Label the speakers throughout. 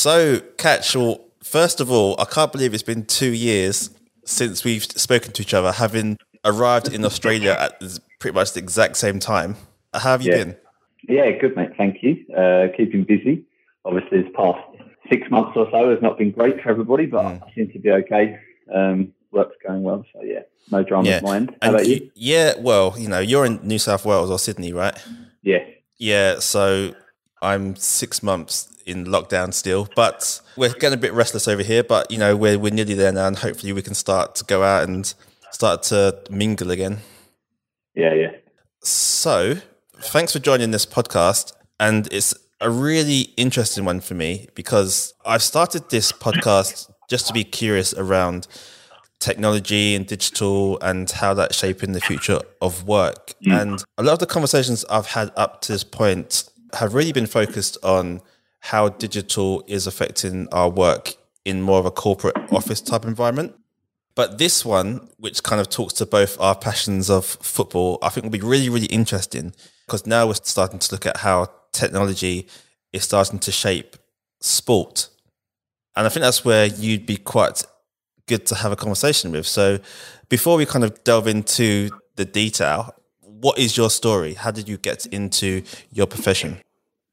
Speaker 1: So, Catch, well, first of all, I can't believe it's been two years since we've spoken to each other, having arrived in Australia at pretty much the exact same time. How have you
Speaker 2: Yeah.
Speaker 1: been?
Speaker 2: Yeah, good, mate. Thank you. Uh, keeping busy. Obviously, this past six months or so has not been great for everybody, but
Speaker 1: Mm.
Speaker 2: I seem to be okay. Um, work's going well, so yeah, no drama
Speaker 1: Yeah.
Speaker 2: of mine. How
Speaker 1: And
Speaker 2: about you?
Speaker 1: Yeah, well, you know, you're in New South Wales or Sydney, right?
Speaker 2: Yeah,
Speaker 1: Yeah, so I'm six months in lockdown still, but we're getting a bit restless over here. But you know, we're we're nearly there now, and hopefully we can start to go out and start to mingle again.
Speaker 2: yeah, yeah.
Speaker 1: So, thanks for joining this podcast, and it's a really interesting one for me because I've started this podcast just to be curious around technology and digital and how that's shaping the future of work. Mm. And a lot of the conversations I've had up to this point have really been focused on how digital is affecting our work in more of a corporate office type environment. But this one, which kind of talks to both our passions of football, I think will be really, really interesting because now we're starting to look at how technology is starting to shape sport. And I think that's where you'd be quite good to have a conversation with. So before we kind of delve into the detail, what is your story? How did you get into your profession?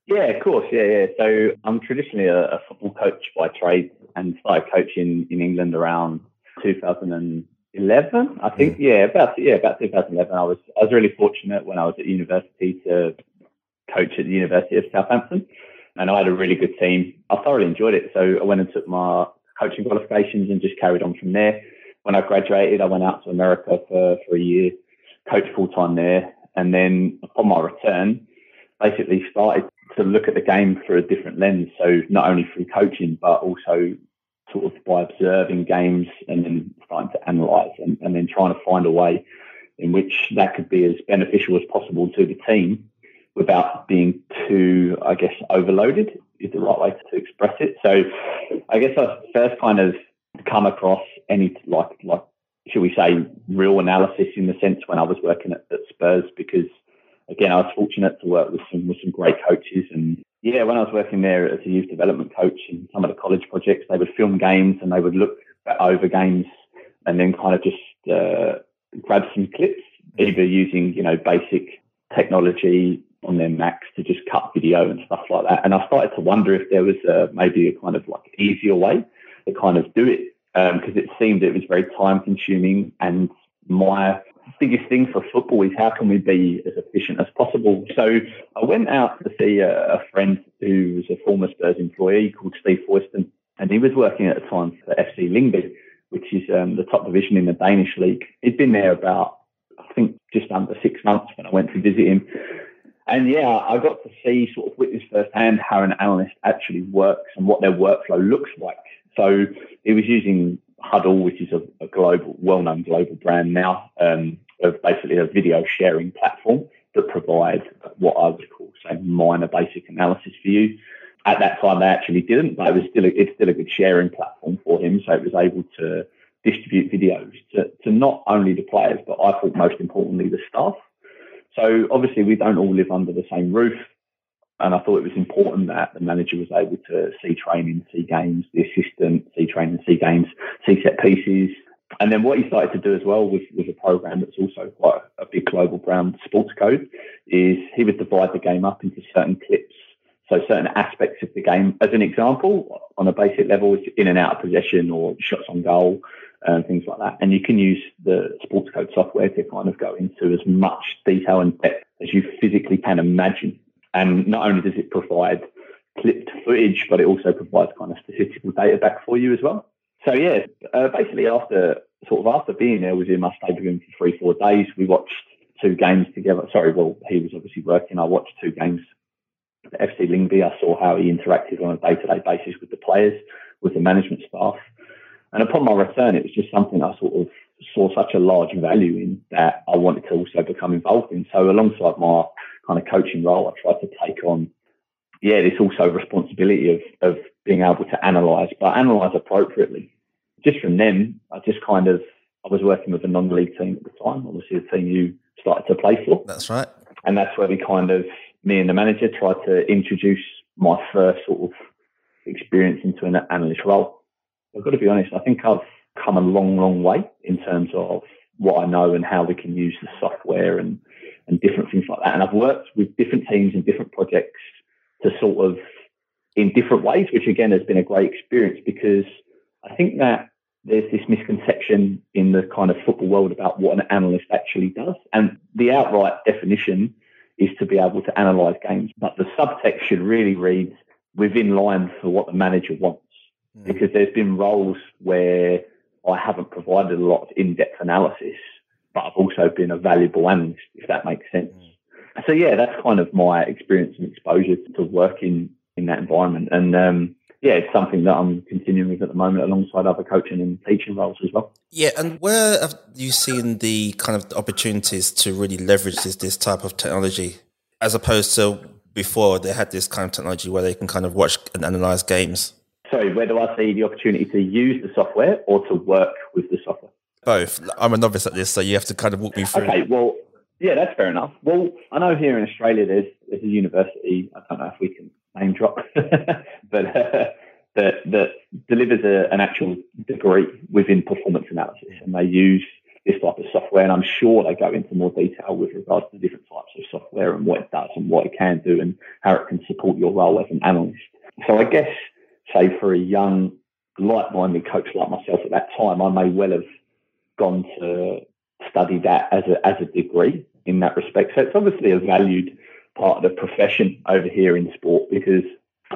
Speaker 2: Yeah, of course. Yeah, yeah. So I'm traditionally a, a football coach by trade and started coaching in England around 2011, I think. Mm. Yeah, about yeah, about 2011. I was I was really fortunate when I was at university to coach at the University of Southampton, and I had a really good team. I thoroughly enjoyed it. So I went and took my coaching qualifications and just carried on from there. When I graduated, I went out to America for for a year, coached full time there, and then upon my return, basically started to look at the game through a different lens. So not only through coaching, but also sort of by observing games and then starting to analyse and, and then trying to find a way in which that could be as beneficial as possible to the team without being too, I guess, overloaded is the right way to express it. So I guess I first kind of come across any like like should we say real analysis in the sense when I was working at, at Spurs because again I was fortunate to work with some with some great coaches and yeah when I was working there as a youth development coach in some of the college projects they would film games and they would look over games and then kind of just uh, grab some clips either using you know basic technology on their Macs to just cut video and stuff like that. And I started to wonder if there was a, maybe a kind of like easier way to kind of do it because it seemed it was very time consuming. And my biggest thing for football is how can we be as efficient as possible. So I went out to see a, a friend who was a former Spurs employee called Steve Foyston, and he was working at the time for FC Lyngby, which is um, the top division in the Danish league. He'd been there about I think just under six months when I went to visit him. And yeah, I got to see sort of witness firsthand how an analyst actually works and what their workflow looks like. So he was using Hudl, which is a, a global, well-known global brand now, um, of basically a video sharing platform that provides what I would call, say, minor basic analysis for you. At that time, they actually didn't, but it was still a, it's still a good sharing platform for him. So it was able to distribute videos to, to not only the players, but I thought most importantly the staff. So obviously we don't all live under the same roof. And I thought it was important that the manager was able to see training, see games, the assistant, see training, see games, see set pieces. And then what he started to do as well with, with a program that's also quite a big global brand, Sports Code, is he would divide the game up into certain clips. So certain aspects of the game, as an example, on a basic level, is in and out of possession or shots on goal, and things like that. And you can use the sports code software to kind of go into as much detail and depth as you physically can imagine. And not only does it provide clipped footage, but it also provides kind of statistical data back for you as well. So yeah, uh, basically after sort of after being there with him, I stayed with him for three, four days. We watched two games together. Sorry, well, he was obviously working. I watched two games. FC Lyngby, I saw how he interacted on a day-to-day basis with the players, with the management staff. And upon my return, it was just something I sort of saw such a large value in that I wanted to also become involved in. So alongside my kind of coaching role, I tried to take on, yeah, this also responsibility of, of being able to analyse, but analyse appropriately. Just from them, I just kind of, I was working with a non-league team at the time, obviously the team you started to play for.
Speaker 1: That's right.
Speaker 2: And that's where we kind of, me and the manager tried to introduce my first sort of experience into an analyst role. I've got to be honest, I think I've come a long, long way in terms of what I know and how we can use the software and, and different things like that. And I've worked with different teams and different projects to sort of in different ways, which again has been a great experience because I think that there's this misconception in the kind of football world about what an analyst actually does. And the outright definition is to be able to analyze games. But the subtext should really read within line for what the manager wants. Mm. Because there's been roles where I haven't provided a lot of in-depth analysis, but I've also been a valuable analyst, if that makes sense. Mm. So yeah, that's kind of my experience and exposure to working in that environment. And um, yeah, it's something that I'm continuing with at the moment alongside other coaching and teaching roles as well.
Speaker 1: Yeah, and where have you seen the kind of opportunities to really leverage this, this type of technology as opposed to before they had this kind of technology where they can kind of watch and analyze games?
Speaker 2: Sorry, where do I see the opportunity to use the software or to work with the software?
Speaker 1: Both. I'm a novice at this, so you have to kind of walk me through.
Speaker 2: Okay, well, yeah, that's fair enough. Well, I know here in Australia there's there's a university. I don't know if we can name drop, but uh, that that delivers a, an actual degree within performance analysis, and they use this type of software. And I'm sure they go into more detail with regards to different types of software and what it does and what it can do and how it can support your role as an analyst. So I guess, say for a young, like-minded coach like myself at that time, I may well have gone to study that as a as a degree in that respect. So it's obviously a valued part of the profession over here in sport because,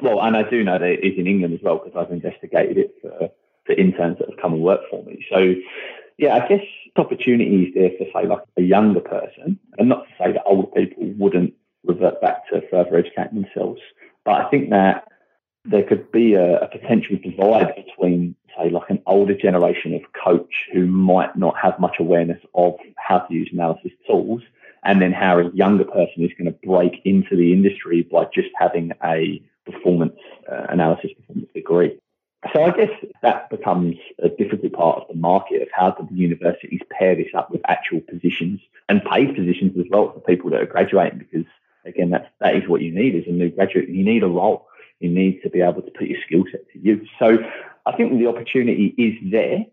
Speaker 2: well, and I do know that it is in England as well because I've investigated it for, for interns that have come and worked for me. So, yeah, I guess opportunities there for, say, like a younger person, and not to say that older people wouldn't revert back to further educating themselves, but I think that there could be a, a, potential divide between, say, like an older generation of coach who might not have much awareness of how to use analysis tools and then how a younger person is going to break into the industry by just having a performance uh, analysis performance degree. So I guess that becomes a difficult part of the market of how do the universities pair this up with actual positions and paid positions as well for people that are graduating because again that's that is what you need as a new graduate. You need a role. You need to be able to put your skill set to use. So I think the opportunity is there.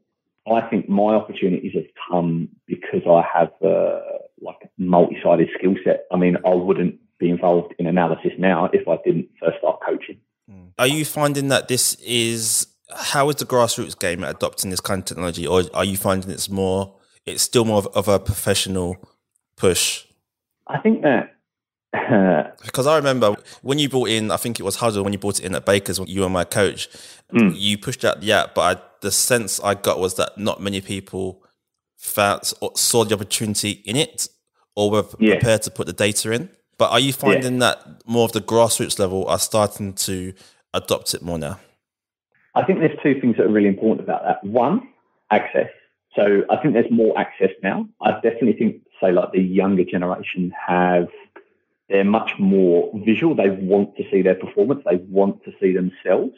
Speaker 2: I think my opportunities have come because I have uh, like a multi-sided skill set. I mean, I wouldn't be involved in analysis now if I didn't first start coaching.
Speaker 1: Hmm. Are you finding that this is how is the grassroots game adopting this kind of technology, or are you finding it's more it's still more of, of a professional push?
Speaker 2: I think that
Speaker 1: because I remember when you brought in, I think it was Hudl when you brought it in at Baker's when you were my coach. Mm. You pushed out the app, but I, the sense I got was that not many people found, saw the opportunity in it or were yeah. prepared to put the data in. But are you finding yeah. that more of the grassroots level are starting to adopt it more now?
Speaker 2: I think there's two things that are really important about that. One, access. So I think there's more access now. I definitely think, say, like the younger generation have they're much more visual. They want to see their performance. They want to see themselves,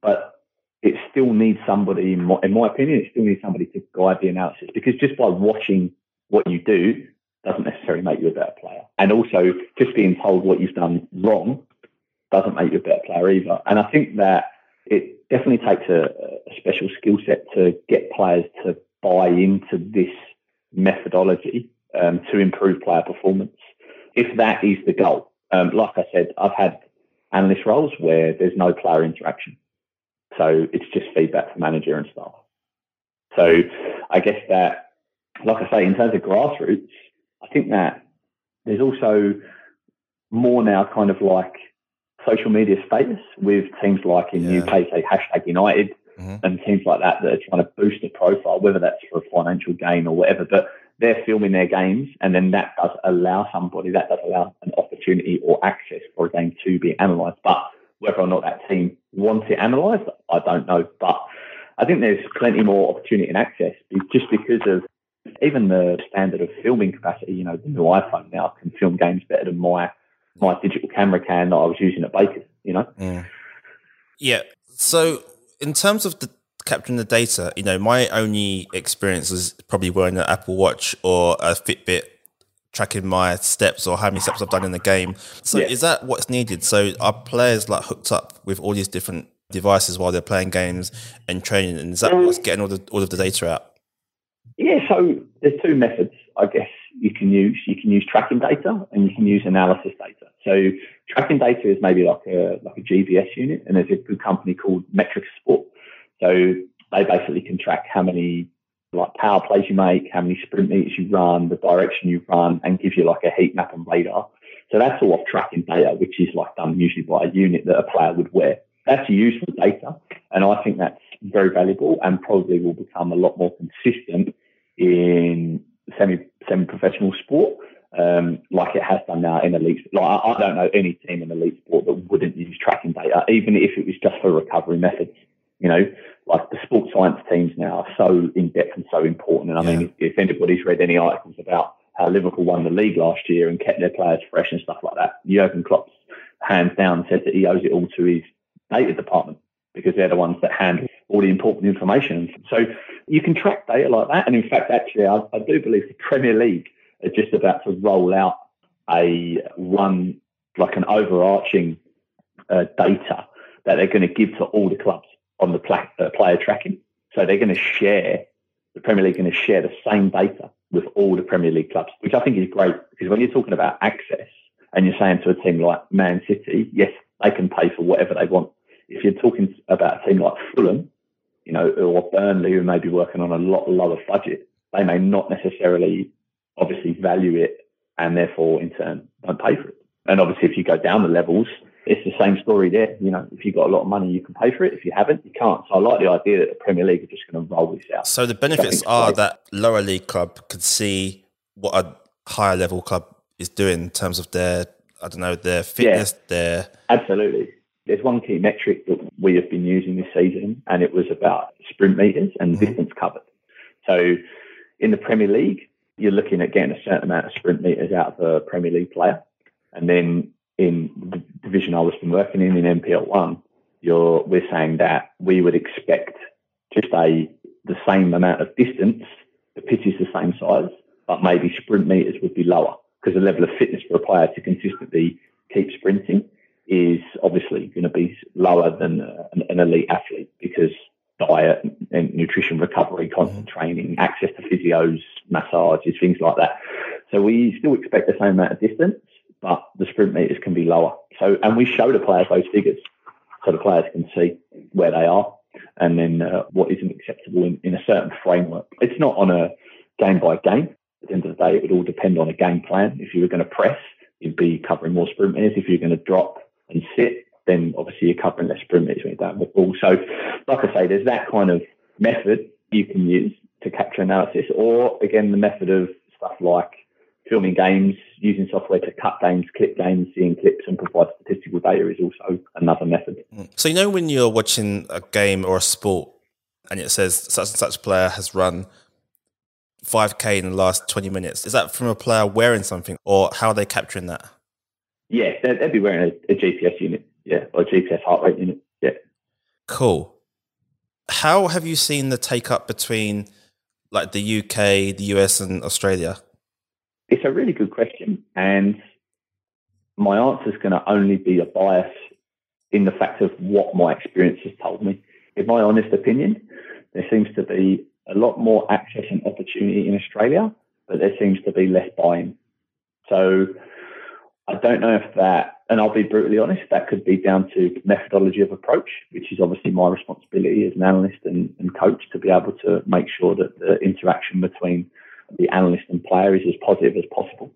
Speaker 2: but it still needs somebody, in my, in my opinion, it still needs somebody to guide the analysis because just by watching what you do doesn't necessarily make you a better player. And also, just being told what you've done wrong doesn't make you a better player either. And I think that it definitely takes a, a special skill set to get players to buy into this methodology um, to improve player performance if that is the goal. Um, like I said, I've had analyst roles where there's no player interaction. So it's just feedback from manager and staff. So I guess that, like I say, in terms of grassroots, I think that there's also more now kind of like social media status with teams like in yeah. UK, say hashtag United mm-hmm. and teams like that that are trying to boost the profile, whether that's for a financial gain or whatever. But they're filming their games, and then that does allow somebody, that does allow an opportunity or access for a game to be analysed. But whether or not that team wants it analysed, I don't know. But I think there's plenty more opportunity and access just because of even the standard of filming capacity. You know, the new iPhone now can film games better than my my digital camera can that I was using at Baker's. You know.
Speaker 1: Mm. Yeah. So in terms of the capturing the data, you know, my only experience is probably wearing an Apple Watch or a Fitbit tracking my steps or how many steps I've done in the game. So yeah. is that what's needed? So are players like hooked up with all these different devices while they're playing games and training? And is that what's um, getting all the all of the data out?
Speaker 2: Yeah, so there's two methods, I guess, you can use. You can use tracking data and you can use analysis data. So tracking data is maybe like a like a GPS unit, and there's a good company called Metrics Sport. So they basically can track how many like power plays you make, how many sprint meters you run, the direction you run, and give you like a heat map and radar. So that's all off tracking data, which is like done usually by a unit that a player would wear. That's useful data, and I think that's very valuable and probably will become a lot more consistent in semi semi professional sport, um, like it has done now in elite. Like I, I, don't know any team in elite sport that wouldn't use tracking data, even if it was just for recovery methods. You know, like the sports science teams now are so in depth and so important. And I yeah. mean, if, if anybody's read any articles about how Liverpool won the league last year and kept their players fresh and stuff like that, Jurgen Klopp hands down says that he owes it all to his data department because they're the ones that handle all the important information. So you can track data like that. And in fact, actually, I, I do believe the Premier League are just about to roll out a one, like an overarching uh, data that they're going to give to all the clubs on the pla- uh, player tracking. So they're going to share, the Premier League going to share the same data with all the Premier League clubs, which I think is great because when you're talking about access and you're saying to a team like Man City, yes, they can pay for whatever they want if you're talking about a team like Fulham, you know, or Burnley, who may be working on a lot lower budget, they may not necessarily obviously value it and therefore in turn don't pay for it. And obviously, if you go down the levels, it's the same story there. You know, if you've got a lot of money, you can pay for it. If you haven't, you can't. So I like the idea that the Premier League are just going to roll this out.
Speaker 1: So the benefits are great. that lower league club could see what a higher level club is doing in terms of their, I don't know, their fitness, yeah, their
Speaker 2: absolutely. There's one key metric that we have been using this season, and it was about sprint meters and mm-hmm. distance covered. So in the Premier League, you're looking at getting a certain amount of sprint meters out of a Premier League player. And then in the division I was been working in, in NPL one, you're we're saying that we would expect to stay the same amount of distance. The pitch is the same size, but maybe sprint meters would be lower because the level of fitness for a player to consistently keep sprinting is obviously going to be lower than uh, an, an, elite athlete because diet and nutrition recovery, constant mm-hmm. training, access to physios, massages, things like that. So we still expect the same amount of distance, but the sprint meters can be lower. So, and we show the players those figures so the players can see where they are and then uh, what isn't acceptable in, in a certain framework. It's not on a game by game. At the end of the day, it would all depend on a game plan. If you were going to press, you'd be covering more sprint meters. If you're going to drop, and sit, then obviously you're covering less sprint meters when you're down the ball. So, like I say, there's that kind of method you can use to capture analysis, or again, the method of stuff like filming games, using software to cut games, clip games, seeing clips, and provide statistical data is also another method.
Speaker 1: Mm. So, you know, when you're watching a game or a sport and it says such and such player has run 5K in the last 20 minutes, is that from a player wearing something or how are they capturing that?
Speaker 2: Yeah, they'd, they'd be wearing a, a, GPS unit, yeah, or a GPS heart rate unit, yeah.
Speaker 1: Cool. How have you seen the take up between like the UK, the US, and Australia?
Speaker 2: It's a really good question, and my answer is going to only be a bias in the fact of what my experience has told me. In my honest opinion, there seems to be a lot more access and opportunity in Australia, but there seems to be less buying. So I don't know if that, and I'll be brutally honest, that could be down to methodology of approach, which is obviously my responsibility as an analyst and, and coach to be able to make sure that the interaction between the analyst and player is as positive as possible.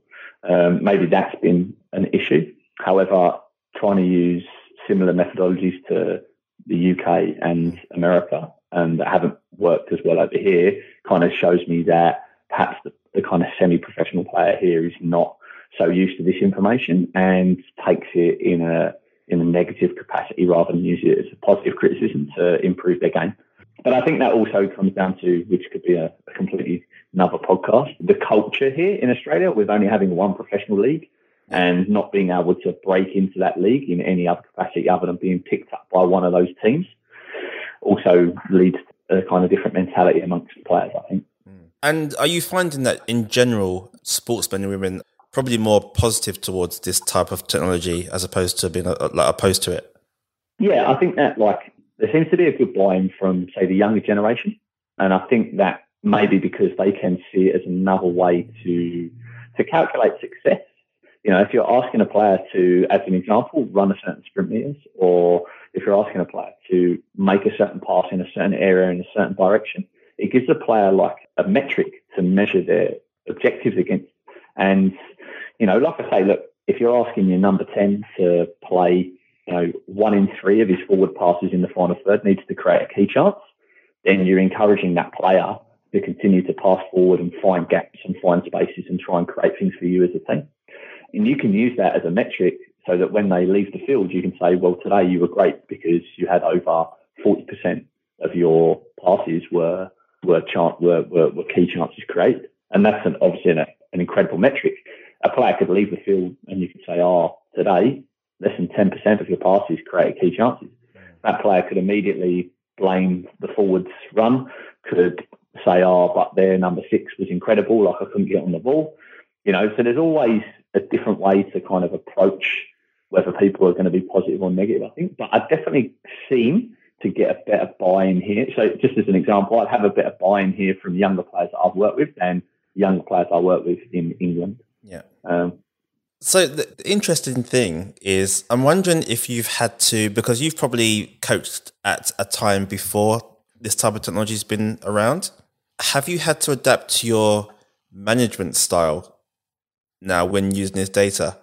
Speaker 2: Um, maybe that's been an issue. However, trying to use similar methodologies to the UK and America and that haven't worked as well over here kind of shows me that perhaps the, the kind of semi-professional player here is not so used to this information and takes it in a in a negative capacity rather than use it as a positive criticism to improve their game. But I think that also comes down to, which could be a, a completely another podcast, the culture here in Australia with only having one professional league and not being able to break into that league in any other capacity other than being picked up by one of those teams also leads to a kind of different mentality amongst the players, I think. Mm.
Speaker 1: And are you finding that in general, sportsmen and women probably more positive towards this type of technology as opposed to being like opposed to it.
Speaker 2: Yeah, I think that like there seems to be a good buy-in from, say, the younger generation. And I think that maybe because they can see it as another way to to calculate success. You know, if you're asking a player to, as an example, run a certain sprint meters, or if you're asking a player to make a certain pass in a certain area in a certain direction, it gives the player like a metric to measure their objectives against. And, you know, like I say, look, if you're asking your number 10 to play, you know, one in three of his forward passes in the final third needs to create a key chance, then you're encouraging that player to continue to pass forward and find gaps and find spaces and try and create things for you as a team. And you can use that as a metric so that when they leave the field, you can say, well, today you were great because you had over 40% of your passes were were, chance, were, were, were key chances created. And that's an, obviously an, an incredible metric. A player could leave the field and you could say, oh, today, less than 10% of your passes create key chances. That player could immediately blame the forwards run, could say, oh, but their number six was incredible, like I couldn't get on the ball. You know, so there's always a different way to kind of approach whether people are going to be positive or negative, I think. But I've definitely seen to get a better buy-in here. So just as an example, I'd have a better buy-in here from younger players that I've worked with than younger players I work with in England.
Speaker 1: Yeah. Um, so the interesting thing is, I'm wondering if you've had to because you've probably coached at a time before this type of technology has been around. Have you had to adapt to your management style now when using this data?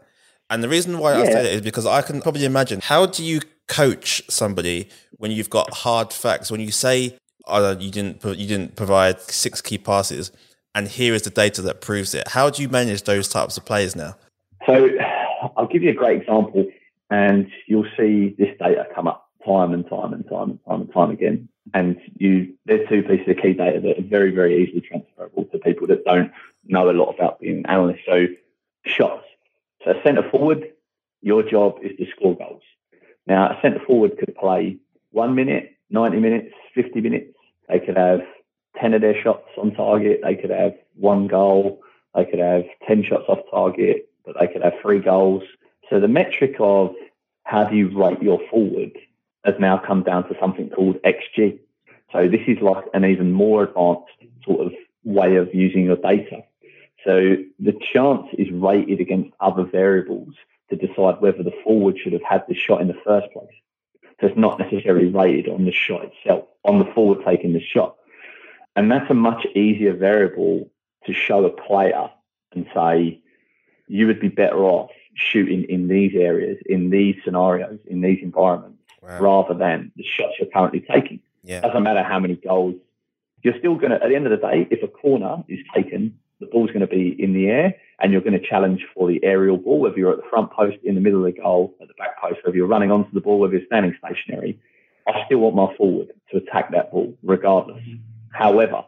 Speaker 1: And the reason why yeah. I say that is because I can probably imagine how do you coach somebody when you've got hard facts when you say oh, you didn't you didn't provide six key passes and here is the data that proves it. How do you manage those types of players now?
Speaker 2: So I'll give you a great example, and you'll see this data come up time and time and time and time and time again. And you, there's two pieces of key data that are very, very easily transferable to people that don't know a lot about being an analyst. So shots. So a centre forward, your job is to score goals. Now a centre forward could play one minute, 90 minutes, 50 minutes. They could have 10 of their shots on target. They could have one goal. They could have 10 shots off target, but they could have three goals. So the metric of how do you rate your forward has now come down to something called XG. So this is like an even more advanced sort of way of using your data. So the chance is rated against other variables to decide whether the forward should have had the shot in the first place. So it's not necessarily rated on the shot itself, on the forward taking the shot. And that's a much easier variable to show a player and say, you would be better off shooting in these areas, in these scenarios, in these environments, wow. rather than the shots you're currently taking. Yeah. Doesn't matter how many goals. You're still going to, at the end of the day, if a corner is taken, the ball's going to be in the air and you're going to challenge for the aerial ball, whether you're at the front post, in the middle of the goal, at the back post, whether you're running onto the ball, whether you're standing stationary. I still want my forward to attack that ball regardless. Mm-hmm. However,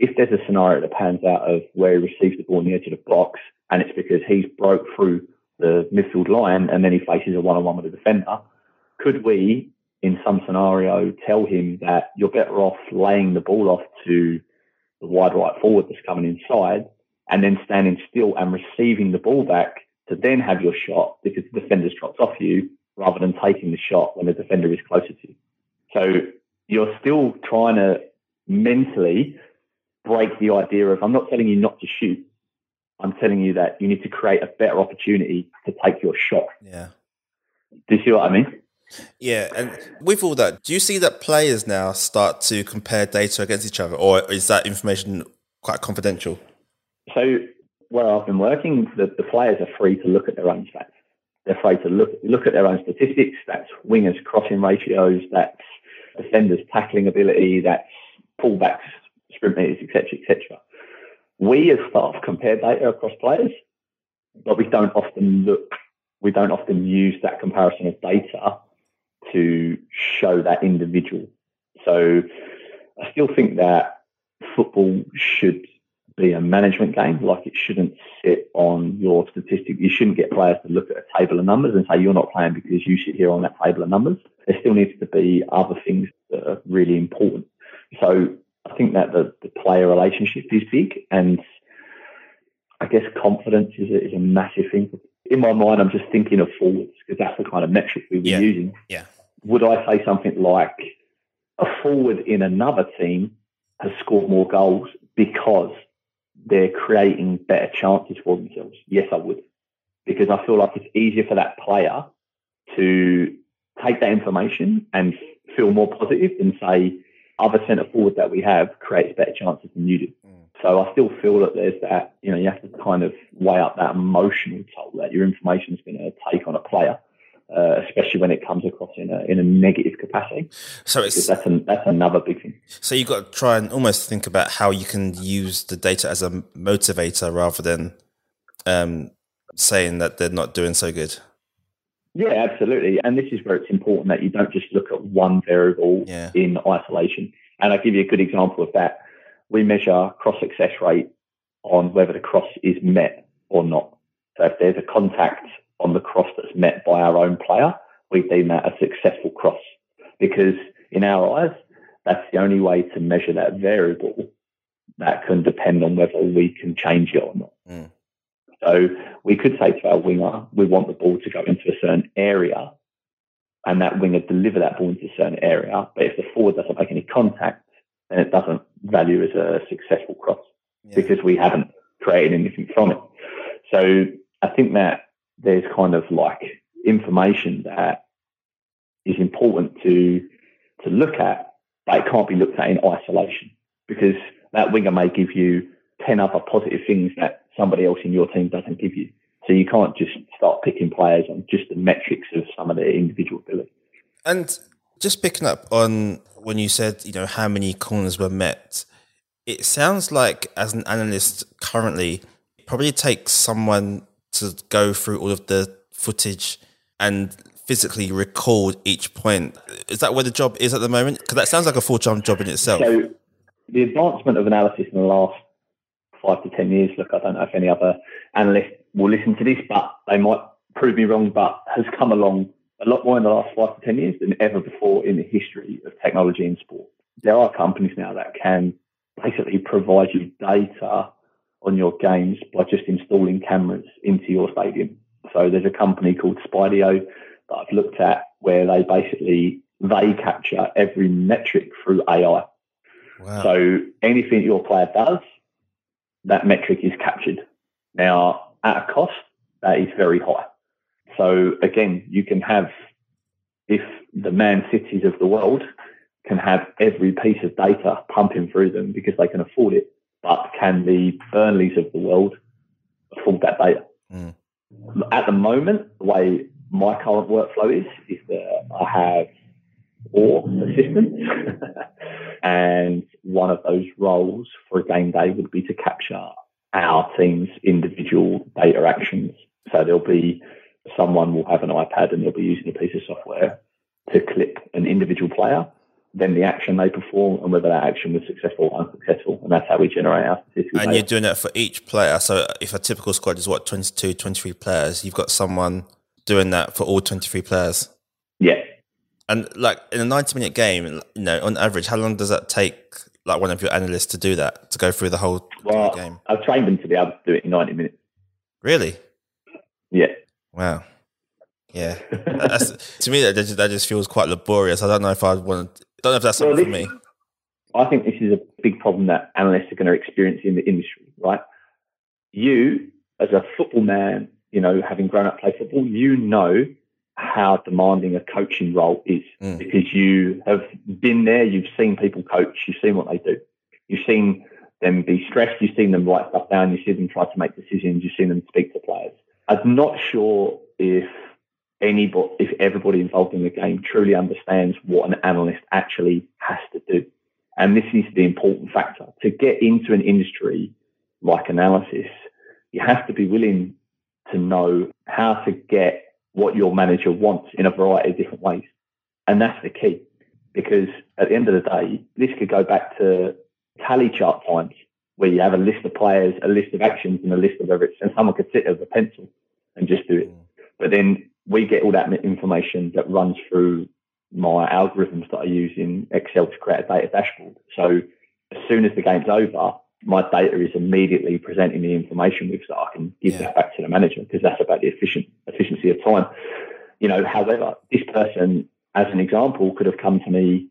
Speaker 2: if there's a scenario that pans out of where he receives the ball near to the box and it's because he's broke through the midfield line and then he faces a one-on-one with a defender, could we, in some scenario, tell him that you're better off laying the ball off to the wide right forward that's coming inside and then standing still and receiving the ball back to then have your shot because the defender's dropped off you rather than taking the shot when the defender is closer to you. So you're still trying to mentally break the idea of I'm not telling you not to shoot. I'm telling you that you need to create a better opportunity to take your shot.
Speaker 1: Yeah.
Speaker 2: Do you see what I mean?
Speaker 1: Yeah, and with all that, do you see that players now start to compare data against each other, or is that information quite confidential?
Speaker 2: So, where I've been working, the, the players are free to look at their own stats. They're free to look look at their own statistics. That's wingers crossing ratios. That's defenders tackling ability. That's fullbacks etc., etc. We as staff compare data across players, but we don't often look. We don't often use that comparison of data to show that individual. So I still think that football should be a management game. Like it shouldn't sit on your statistic. You shouldn't get players to look at a table of numbers and say you're not playing because you sit here on that table of numbers. There still needs to be other things that are really important. So I think that the, the player relationship is big and I guess confidence is a, is a massive thing. In my mind, I'm just thinking of forwards because that's the kind of metric we were
Speaker 1: yeah.
Speaker 2: using.
Speaker 1: Yeah
Speaker 2: would I say something like a forward in another team has scored more goals because they're creating better chances for themselves. Yes, I would. Because I feel like it's easier for that player to take that information and feel more positive than say other centre forward that we have creates better chances than you do. Mm. So I still feel that there's that, you know, you have to kind of weigh up that emotional toll that your information is going to take on a player. Uh, especially when it comes across in a in a negative capacity.
Speaker 1: So it's
Speaker 2: that's an, that's another big thing.
Speaker 1: So you've got to try and almost think about how you can use the data as a motivator rather than um, saying that they're not doing so good.
Speaker 2: Yeah, absolutely. And this is where it's important that you don't just look at one variable yeah. in isolation. And I'll give you a good example of that. We measure cross success rate on whether the cross is met or not. So if there's a contact on the cross that's met by our own player, we deem that a successful cross. Because in our eyes, that's the only way to measure that variable that can depend on whether we can change it or not. Mm. So we could say to our winger, we want the ball to go into a certain area and that winger deliver that ball into a certain area. But if the forward doesn't make any contact, then it doesn't value as a successful cross yeah. because we haven't created anything from it. So I think that there's kind of like information that is important to to look at, but it can't be looked at in isolation because that winger may give you 10 other positive things that somebody else in your team doesn't give you. So you can't just start picking players on just the metrics of some of their individual ability.
Speaker 1: And just picking up on when you said, you know, how many corners were met, it sounds like as an analyst currently, it probably takes someone to go through all of the footage and physically record each point. Is that where the job is at the moment? Because that sounds like a full time job in itself.
Speaker 2: So the advancement of analysis in the last five to 10 years. Look, I don't know if any other analyst will listen to this, but they might prove me wrong, but has come along a lot more in the last five to 10 years than ever before in the history of technology in sport. There are companies now that can basically provide you data on your games by just installing cameras into your stadium. So there's a company called Spiideo that I've looked at where they basically they capture every metric through AI. Wow. So anything your player does, that metric is captured. Now, at a cost, that is very high. So again, you can have, if the Man Cities of the world can have every piece of data pumping through them because they can afford it, but can the Burnleys of the world afford that data? Mm. At the moment, the way my current workflow is, is that I have four assistants And one of those roles for a game day would be to capture our team's individual data actions. So there'll be someone will have an iPad and they'll be using a piece of software to clip an individual player, then the action they perform and whether that action was successful or unsuccessful. And that's how we generate our statistics.
Speaker 1: And data. you're doing that for each player. So if a typical squad is what, 22, 23 players, you've got someone doing that for all 23 players? And like in a 90 minute game, you know, on average, how long does that take like one of your analysts to do that, to go through the whole
Speaker 2: well,
Speaker 1: game?
Speaker 2: I've trained them to be able to do it in 90 minutes.
Speaker 1: Really?
Speaker 2: Yeah.
Speaker 1: Wow. Yeah. to me, that just, that just feels quite laborious. I don't know if I want. Don't know if that's something well, this, for me.
Speaker 2: I think this is a big problem that analysts are going to experience in the industry. Right? You, as a football man, you know, having grown up play football, you know how demanding a coaching role is mm. because you have been there, you've seen people coach, you've seen what they do, you've seen them be stressed, you've seen them write stuff down, you've seen them try to make decisions, you've seen them speak to players. I'm not sure if anybody, if everybody involved in the game truly understands what an analyst actually has to do. And this is the important factor. To get into an industry like analysis, you have to be willing to know how to get what your manager wants in a variety of different ways. And that's the key because at the end of the day, this could go back to tally chart times where you have a list of players, a list of actions, and a list of everything, and someone could sit there with a pencil and just do it. Mm. But then we get all that information that runs through my algorithms that I use in Excel to create a data dashboard. So as soon as the game's over, my data is immediately presenting the information with so I can give yeah. that back to the manager because that's about the efficient efficiency of time. You know, however, this person, as an example, could have come to me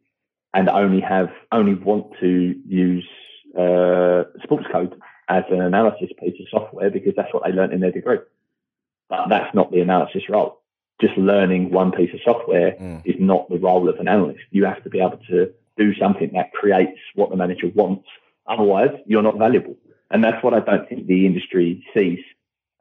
Speaker 2: and only have only want to use uh, sports code as an analysis piece of software because that's what they learned in their degree. But that's not the analysis role. Just learning one piece of software mm. is not the role of an analyst. You have to be able to do something that creates what the manager wants. Otherwise, you're not valuable. And that's what I don't think the industry sees.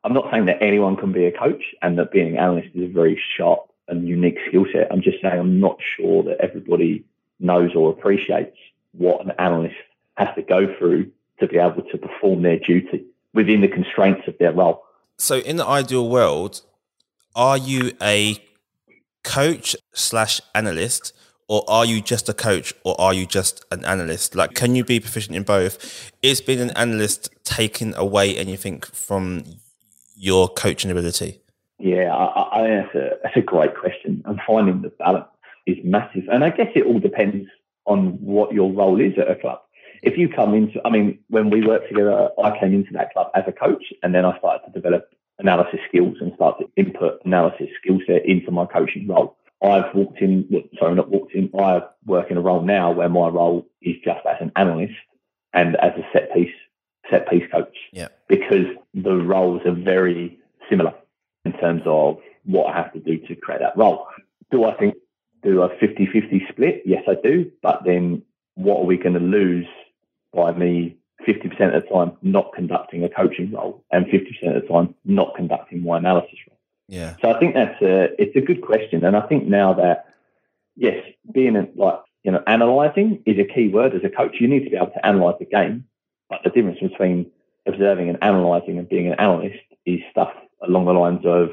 Speaker 2: I'm not saying that anyone can be a coach and that being an analyst is a very sharp and unique skill set. I'm just saying I'm not sure that everybody knows or appreciates what an analyst has to go through to be able to perform their duty within the constraints of their role.
Speaker 1: So, in the ideal world, are you a coach slash analyst, or are you just a coach, or are you just an analyst? Like, can you be proficient in both? Is being an analyst taking away anything from your coaching ability?
Speaker 2: Yeah, I, I, that's, a, that's a great question. And finding the balance is massive. And I guess it all depends on what your role is at a club if you come into, I mean, when we worked together, I came into that club as a coach, and then I started to develop analysis skills and start to input analysis skill set into my coaching role. I've walked in, sorry, not walked in. I work in a role now where my role is just as an analyst and as a set piece set piece coach.
Speaker 1: Yeah.
Speaker 2: Because the roles are very similar in terms of what I have to do to create that role. Do I think do a 50-50 split? Yes, I do. But then what are we going to lose by me 50% of the time not conducting a coaching role and 50% of the time not conducting my analysis role.
Speaker 1: Yeah.
Speaker 2: So I think that's a it's a good question, and I think now that yes, being a, like you know analysing is a key word as a coach. You need to be able to analyse the game, but the difference between observing and analysing and being an analyst is stuff along the lines of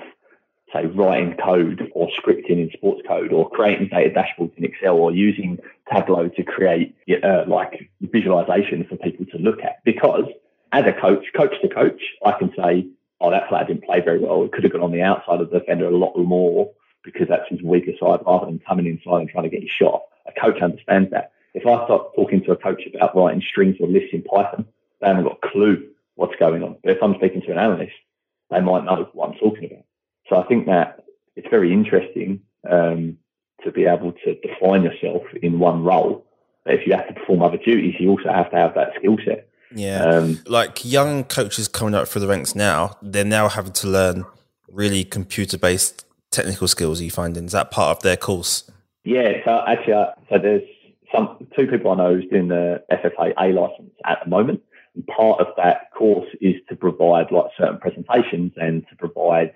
Speaker 2: say writing code or scripting in sports code or creating data dashboards in Excel or using Tableau to create uh, like visualization for people to look at. Because as a coach, coach to coach, I can say, oh, that player didn't play very well. It could have gone on the outside of the defender a lot more because that's his weaker side rather than coming inside and trying to get his shot. A coach understands that. If I start talking to a coach about writing strings or lists in Python, they haven't got a clue what's going on. But if I'm speaking to an analyst, they might know what I'm talking about. So I think that it's very interesting um, to be able to define yourself in one role. But if you have to perform other duties, you also have to have that skill set.
Speaker 1: Yeah. Um, like young coaches coming up through the ranks now, they're now having to learn really computer based technical skills. Are you finding is that part of their course?
Speaker 2: Yeah. So actually, uh, so there's some two people I know who's doing the FFA A license at the moment. And part of that course is to provide like certain presentations and to provide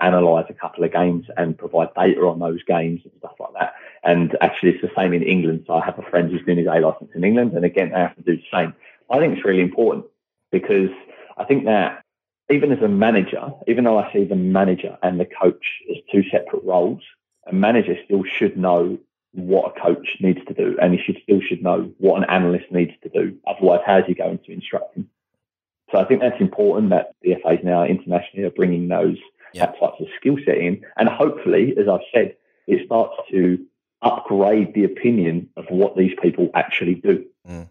Speaker 2: analyze a couple of games and provide data on those games and stuff like that. And actually, it's the same in England. So I have a friend who's doing his A license in England, and again, they have to do the same. I think it's really important because I think that even as a manager, even though I see the manager and the coach as two separate roles, a manager still should know what a coach needs to do, and he should still should know what an analyst needs to do. Otherwise, how is he going to instruct him? So I think that's important that the FAs now internationally are bringing those yeah. that type of skill set in. And hopefully, as I've said, it starts to upgrade the opinion of what these people actually do. Mm.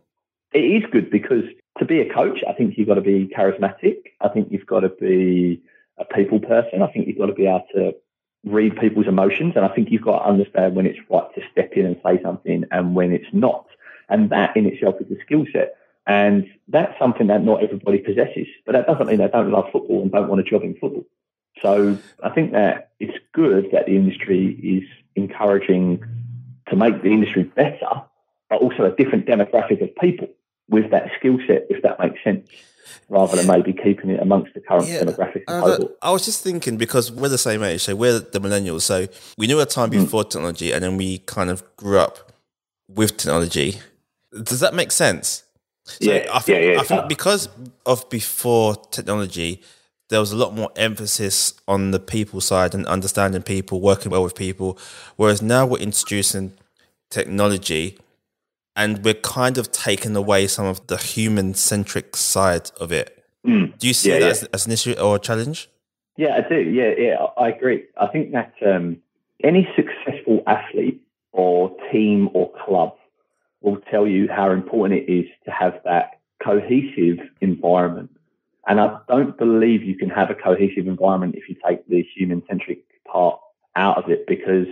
Speaker 2: It is good because to be a coach, I think you've got to be charismatic. I think you've got to be a people person. I think you've got to be able to read people's emotions. And I think you've got to understand when it's right to step in and say something and when it's not. And that in itself is a skill set. And that's something that not everybody possesses. But that doesn't mean they don't love football and don't want a job in football. So I think that it's good that the industry is encouraging to make the industry better, but also a different demographic of people with that skill set, if that makes sense, rather than maybe keeping it amongst the current yeah, demographic.
Speaker 1: Uh, I was just thinking because we're the same age, so we're the millennials, so we knew a time mm. before mm. technology, and then we kind of grew up with technology. Does that make sense?
Speaker 2: So yeah, I think, yeah, yeah,
Speaker 1: I think because of before technology, there was a lot more emphasis on the people side and understanding people, working well with people. Whereas now we're introducing technology and we're kind of taking away some of the human centric side of it. Mm. Do you see yeah, that yeah. As, as, an issue or a challenge?
Speaker 2: Yeah, I do. Yeah, yeah, I agree. I think that um, any successful athlete or team or club will tell you how important it is to have that cohesive environment and I don't believe you can have a cohesive environment if you take the human centric part out of it because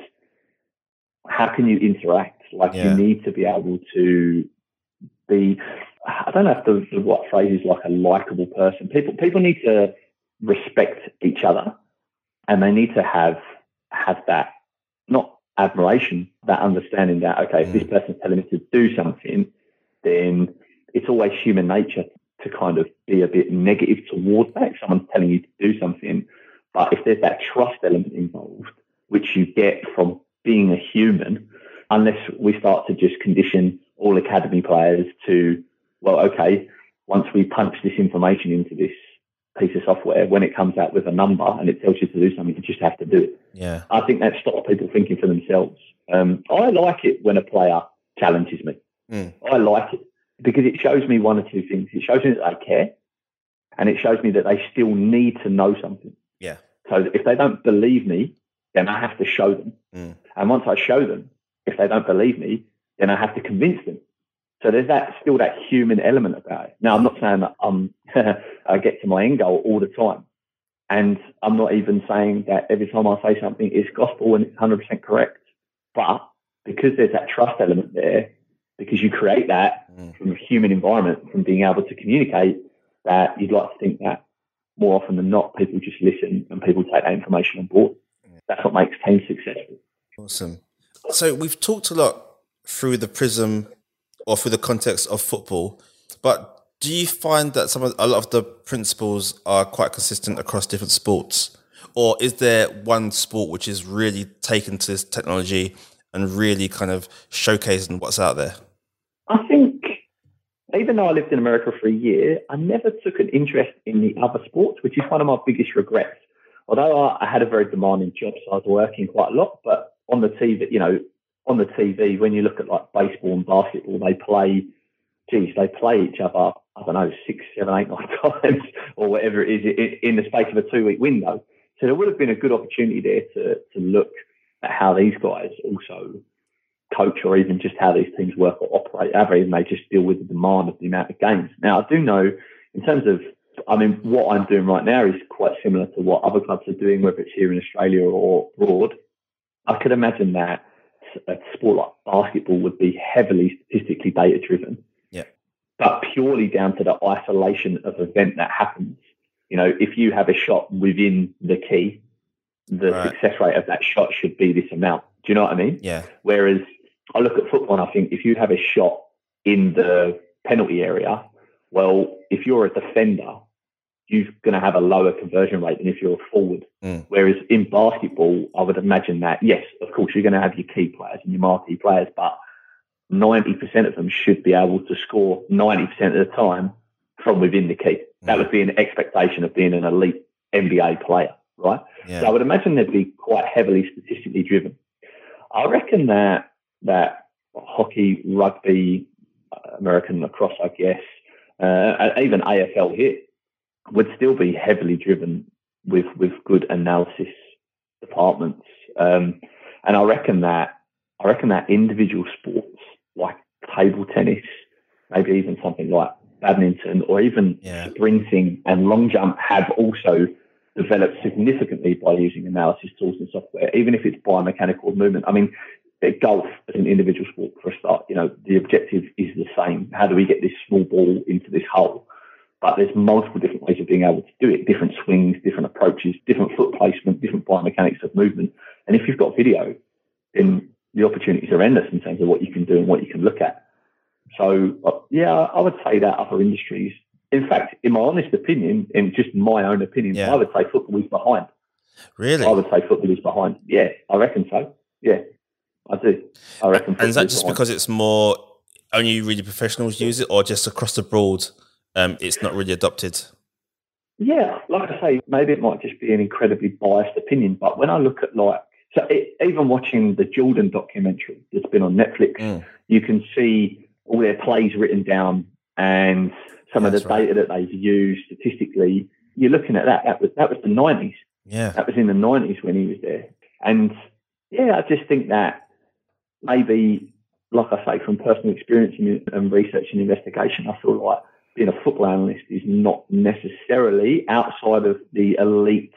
Speaker 2: how can you interact Like
Speaker 1: Yeah.
Speaker 2: you need to be able to be. I don't know if the, the what phrase is like a likable person. People people need to respect each other, and they need to have have that not admiration, that understanding that okay, if this mm. person's telling me to do something, then it's always human nature to kind of be a bit negative towards that. If someone's telling you to do something, but if there's that trust element involved, which you get from being a human, unless we start to just condition all academy players to, well, okay, once we punch this information into this piece of software, when it comes out with a number and it tells you to do something, you just have to do it.
Speaker 1: Yeah.
Speaker 2: I think that stops people thinking for themselves. Um, I like it when a player challenges me.
Speaker 1: Mm.
Speaker 2: I like it because it shows me one or two things. It shows me that they care, and it shows me that they still need to know something.
Speaker 1: Yeah.
Speaker 2: So if they don't believe me, then I have to show them.
Speaker 1: Mm.
Speaker 2: And once I show them, if they don't believe me, then I have to convince them. So there's that still that human element about it. Now I'm not saying that I'm I get to my end goal all the time. And I'm not even saying that every time I say something it's gospel and it's 100% correct. But because there's that trust element there, because you create that
Speaker 1: Mm.
Speaker 2: from a human environment, from being able to communicate, that you'd like to think that more often than not, people just listen and people take that information on board. That's what makes teams successful.
Speaker 1: Awesome. So we've talked a lot through the prism or through the context of football, but do you find that some of a lot of the principles are quite consistent across different sports, or is there one sport which is really taken to this technology and really kind of showcasing what's out there?
Speaker 2: I think even though I lived in America for a year, I never took an interest in the other sports, which is one of my biggest regrets. Although I, I had a very demanding job, so I was working quite a lot, but on the TV, you know, on the TV, when you look at like baseball and basketball, they play, geez, they play each other, I don't know, six, seven, eight, nine times or whatever it is in the space of a two week window. So there would have been a good opportunity there to, to look at how these guys also coach or even just how these teams work or operate, however even they just deal with the demand of the amount of games. Now, I do know in terms of, I mean, what I'm doing right now is quite similar to what other clubs are doing, whether it's here in Australia or abroad. I could imagine that a sport like basketball would be heavily statistically data driven.
Speaker 1: Yeah.
Speaker 2: But purely down to the isolation of event that happens. You know, if you have a shot within the key, the
Speaker 1: Right.
Speaker 2: success rate of that shot should be this amount. Do you know what I mean?
Speaker 1: Yeah.
Speaker 2: Whereas I look at football and I think if you have a shot in the penalty area, well, if you're a defender, you're going to have a lower conversion rate than if you're a forward.
Speaker 1: Mm.
Speaker 2: Whereas in basketball, I would imagine that, yes, of course, you're going to have your key players and your marquee players, but 90% of them should be able to score 90% of the time from within the key. That
Speaker 1: Mm.
Speaker 2: would be an expectation of being an elite NBA player, right? So I would imagine they'd be quite heavily statistically driven. I reckon that that hockey, rugby, uh, American lacrosse, I guess, uh, even AFL here would still be heavily driven with with good analysis departments. Um, and I reckon that I reckon that individual sports like table tennis, maybe even something like badminton or even
Speaker 1: Yeah.
Speaker 2: sprinting and long jump have also developed significantly by using analysis tools and software, even if it's biomechanical movement. I mean, golf as an individual sport for a start, you know, the objective is the same. How do we get this small ball into this hole? But there's multiple different ways of being able to do it, different swings, different approaches, different foot placement, different biomechanics of movement. And if you've got video, then the opportunities are endless in terms of what you can do and what you can look at. So, uh, yeah, I would say that other industries, in fact, in my honest opinion, in just my own opinion,
Speaker 1: Yeah.
Speaker 2: I would say football is behind.
Speaker 1: Really?
Speaker 2: I would say football is behind. Yeah, I reckon so. Yeah, I do. I reckon.
Speaker 1: And is that just
Speaker 2: behind.
Speaker 1: because it's more only really professionals use it, or just across the board, um, it's not really adopted?
Speaker 2: Yeah, like I say, maybe it might just be an incredibly biased opinion, but when I look at like, so it, even watching the Jordan documentary that's been on Netflix,
Speaker 1: Mm.
Speaker 2: you can see all their plays written down and some of the
Speaker 1: right.
Speaker 2: data that they've used statistically. You're looking at that. That was that was the nineties.
Speaker 1: Yeah.
Speaker 2: That was in the nineties when he was there. And yeah, I just think that maybe, like I say, from personal experience and, and research and investigation, I feel like being a football analyst is not necessarily outside of the elite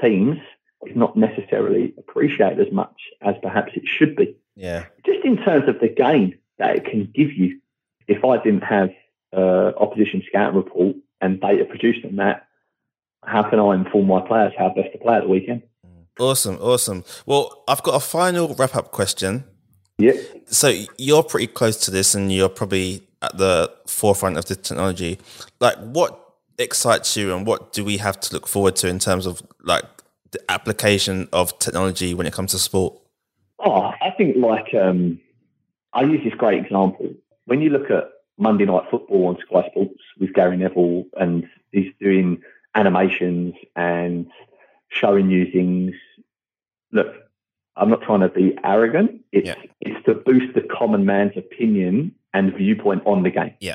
Speaker 2: teams is not necessarily appreciated as much as perhaps it should be.
Speaker 1: Yeah.
Speaker 2: Just in terms of the gain that it can give you. If I didn't have uh, opposition scout report and data produced on that, how can I inform my players how best to play at the weekend?
Speaker 1: Awesome, awesome. Well, I've got a final wrap up question.
Speaker 2: Yeah.
Speaker 1: So you're pretty close to this, and you're probably at the forefront of this technology. Like, what excites you, and what do we have to look forward to in terms of like the application of technology when it comes to sport?
Speaker 2: Oh, I think like um, I use this great example. When you look at Monday Night Football on Sky Sports with Gary Neville, and he's doing animations and showing you things. Look, I'm not trying to be arrogant. It's
Speaker 1: Yeah.
Speaker 2: it's to boost the common man's opinion and viewpoint on the game.
Speaker 1: Yeah.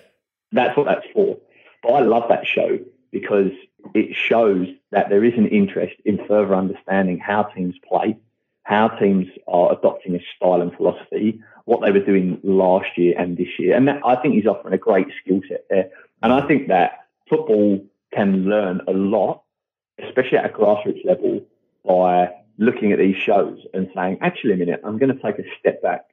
Speaker 2: That's what that's for. But I love that show because it shows that there is an interest in further understanding how teams play, how teams are adopting a style and philosophy, what they were doing last year and this year. And that, I think he's offering a great skill set there. And I think that football can learn a lot, especially at a grassroots level, by looking at these shows and saying, actually, a minute, I'm going to take a step back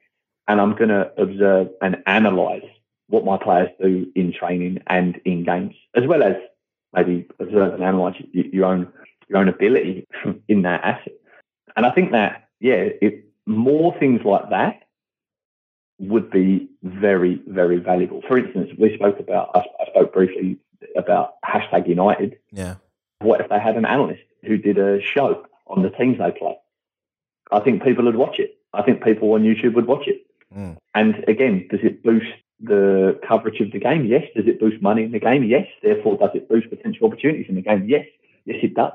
Speaker 2: and I'm going to observe and analyze what my players do in training and in games, as well as maybe observe and analyze your own your own ability in that asset. And I think that yeah, if more things like that would be very very valuable. For instance, we spoke about I, I spoke briefly about hashtag United.
Speaker 1: Yeah.
Speaker 2: What if they had an analyst who did a show on the teams they play? I think people would watch it. I think people on YouTube would watch it.
Speaker 1: Mm.
Speaker 2: And again, does it boost the coverage of the game? Yes. Does it boost money in the game? Yes. Therefore, does it boost potential opportunities in the game? Yes. Yes, it does.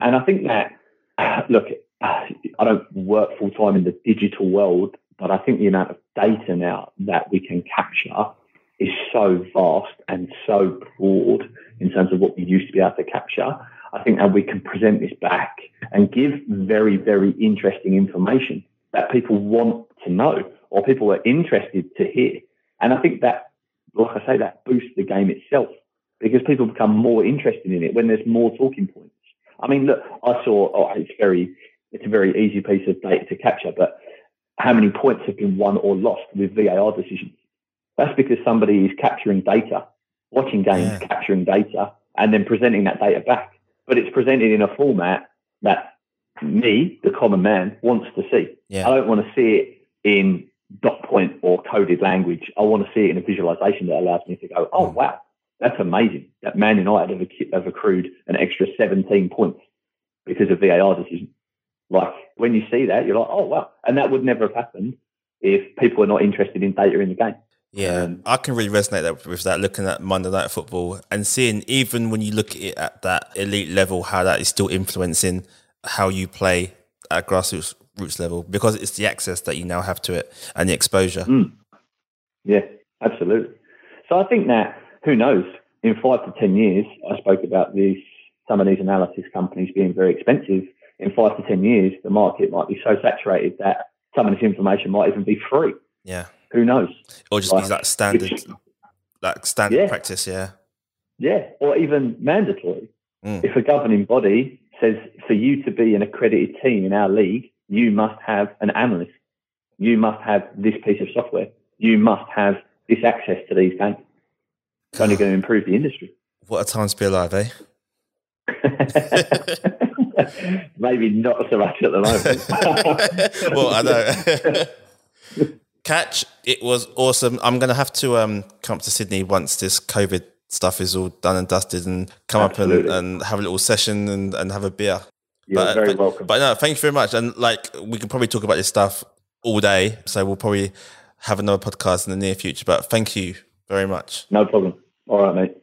Speaker 2: And I think that, look, I don't work full time in the digital world, but I think the amount of data now that we can capture is so vast and so broad in terms of what we used to be able to capture. I think that we can present this back and give very, very interesting information that people want to know or people are interested to hear. And I think that, like I say, that boosts the game itself because people become more interested in it when there's more talking points. I mean, look, I saw, oh, it's very, it's a very easy piece of data to capture, but how many points have been won or lost with VAR decisions? That's because somebody is capturing data, watching games,
Speaker 1: Yeah.
Speaker 2: capturing data, and then presenting that data back. But it's presented in a format that me, the common man, wants to see.
Speaker 1: Yeah.
Speaker 2: I don't want to see it in dot point or coded language. I want to see it in a visualization that allows me to go, oh,
Speaker 1: Mm.
Speaker 2: wow, that's amazing. That Man United have, accrued an extra 17 points because of VAR decision. Like when you see that, you're like, oh, wow. And that would never have happened if people are not interested in data in the game.
Speaker 1: Yeah,
Speaker 2: Um,
Speaker 1: I can really resonate that with that. Looking at Monday Night Football and seeing, even when you look at it at that elite level, how that is still influencing how you play at grassroots roots level because it's the access that you now have to it and the exposure.
Speaker 2: Yeah, absolutely. So I think that who knows in five to ten years, I spoke about these some of these analysis companies being very expensive. In five to ten years, the market might be so saturated that some of this information might even be free.
Speaker 1: Yeah,
Speaker 2: Who knows?
Speaker 1: or just be
Speaker 2: Like,
Speaker 1: that standard,
Speaker 2: which-
Speaker 1: like standard
Speaker 2: Yeah.
Speaker 1: practice. Yeah,
Speaker 2: Yeah, or even mandatory.
Speaker 1: Mm.
Speaker 2: If a governing body says for you to be an accredited team in our league, you must have an analyst. You must have this piece of software. You must have this access to these games. It's only going to improve the industry.
Speaker 1: what a time to be alive, eh?
Speaker 2: Maybe not so much at the moment.
Speaker 1: well, I know. Catch, it was awesome. I'm going to have to um, come up to Sydney once this COVID stuff is all done and dusted and come up and, and have a little session and, and have a beer.
Speaker 2: You're
Speaker 1: but,
Speaker 2: very
Speaker 1: but,
Speaker 2: welcome.
Speaker 1: But no, thank you very much. And like, we can probably talk about this stuff all day. So we'll probably have another podcast in the near future. But thank you very much.
Speaker 2: no problem. All right, mate.